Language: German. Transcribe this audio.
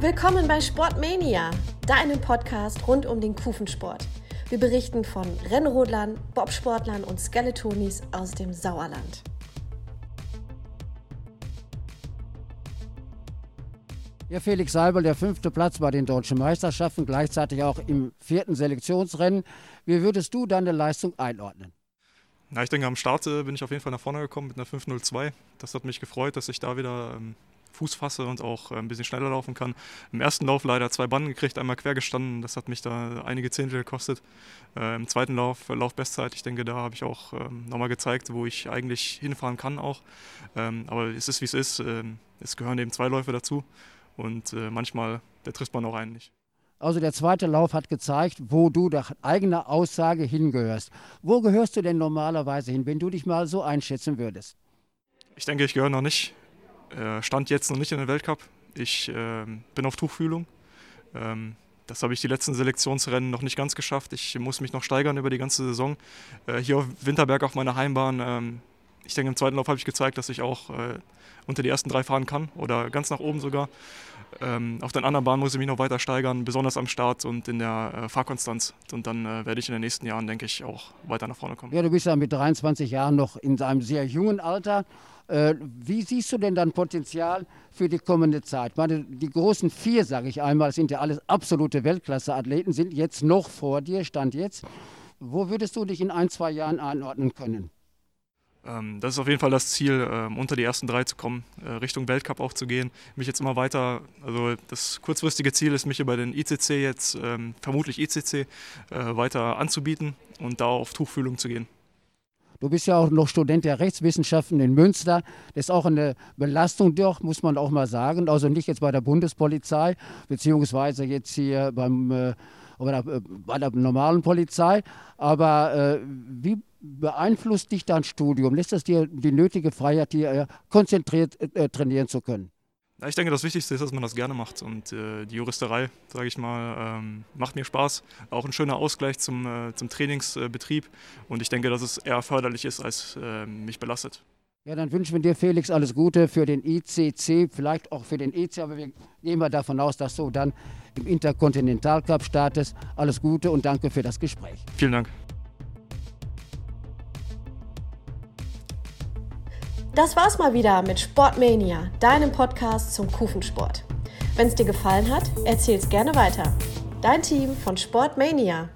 Willkommen bei Sportmania, deinem Podcast rund um den Kufensport. Wir berichten von Rennrodlern, Bobsportlern und Skeletonis aus dem Sauerland. Ja, Felix Seibel, der fünfte Platz bei den deutschen Meisterschaften, gleichzeitig auch im vierten Selektionsrennen. Wie würdest du deine Leistung einordnen? Na, ich denke, am Start äh, bin ich auf jeden Fall nach vorne gekommen mit einer 5.02. Das hat mich gefreut, dass ich da wieder ähm, Fuß fasse und auch äh, ein bisschen schneller laufen kann. Im ersten Lauf leider zwei Banden gekriegt, einmal quer gestanden. Das hat mich da einige Zehntel gekostet. Äh, Im zweiten Lauf, Laufbestzeit, ich denke, da habe ich auch ähm, nochmal gezeigt, wo ich eigentlich hinfahren kann auch. Ähm, aber es ist, wie es ist. Ähm, es gehören eben zwei Läufe dazu und manchmal, da trifft man auch einen nicht. Also der zweite Lauf hat gezeigt, wo du nach eigener Aussage hingehörst. Wo gehörst du denn normalerweise hin, wenn du dich mal so einschätzen würdest? Ich denke, ich gehöre noch nicht. Äh, stand jetzt noch nicht in den Weltcup. Ich äh, bin auf Tuchfühlung. Ähm, das habe ich die letzten Selektionsrennen noch nicht ganz geschafft. Ich muss mich noch steigern über die ganze Saison. Äh, hier auf Winterberg auf meiner Heimbahn. Ähm, ich denke, im zweiten Lauf habe ich gezeigt, dass ich auch äh, unter die ersten drei fahren kann oder ganz nach oben sogar. Ähm, auf den anderen Bahnen muss ich mich noch weiter steigern, besonders am Start und in der äh, Fahrkonstanz. Und dann äh, werde ich in den nächsten Jahren, denke ich, auch weiter nach vorne kommen. Ja, du bist ja mit 23 Jahren noch in einem sehr jungen Alter. Äh, wie siehst du denn dann Potenzial für die kommende Zeit? Meine, die großen vier, sage ich einmal, sind ja alles absolute Weltklasse-Athleten, sind jetzt noch vor dir, stand jetzt. Wo würdest du dich in ein, zwei Jahren einordnen können? Ähm, das ist auf jeden Fall das Ziel, ähm, unter die ersten drei zu kommen, äh, Richtung Weltcup auch zu gehen. Mich jetzt immer weiter, also das kurzfristige Ziel ist, mich über den ICC jetzt, ähm, vermutlich ICC, äh, weiter anzubieten und da auf Tuchfühlung zu gehen. Du bist ja auch noch Student der Rechtswissenschaften in Münster. Das ist auch eine Belastung, doch, muss man auch mal sagen. Also nicht jetzt bei der Bundespolizei, beziehungsweise jetzt hier beim, äh, bei der normalen Polizei. Aber äh, wie beeinflusst dich dein Studium? Lässt es dir die nötige Freiheit, hier äh, konzentriert äh, trainieren zu können? Ich denke, das Wichtigste ist, dass man das gerne macht. Und äh, die Juristerei, sage ich mal, ähm, macht mir Spaß. Auch ein schöner Ausgleich zum, äh, zum Trainingsbetrieb. Und ich denke, dass es eher förderlich ist, als äh, mich belastet. Ja, dann wünschen wir dir, Felix, alles Gute für den ICC, vielleicht auch für den EC, aber wir gehen mal davon aus, dass du dann im Interkontinentalcup startest. Alles Gute und danke für das Gespräch. Vielen Dank. Das war's mal wieder mit Sportmania, deinem Podcast zum Kufensport. Wenn es dir gefallen hat, erzähl's gerne weiter. Dein Team von Sportmania.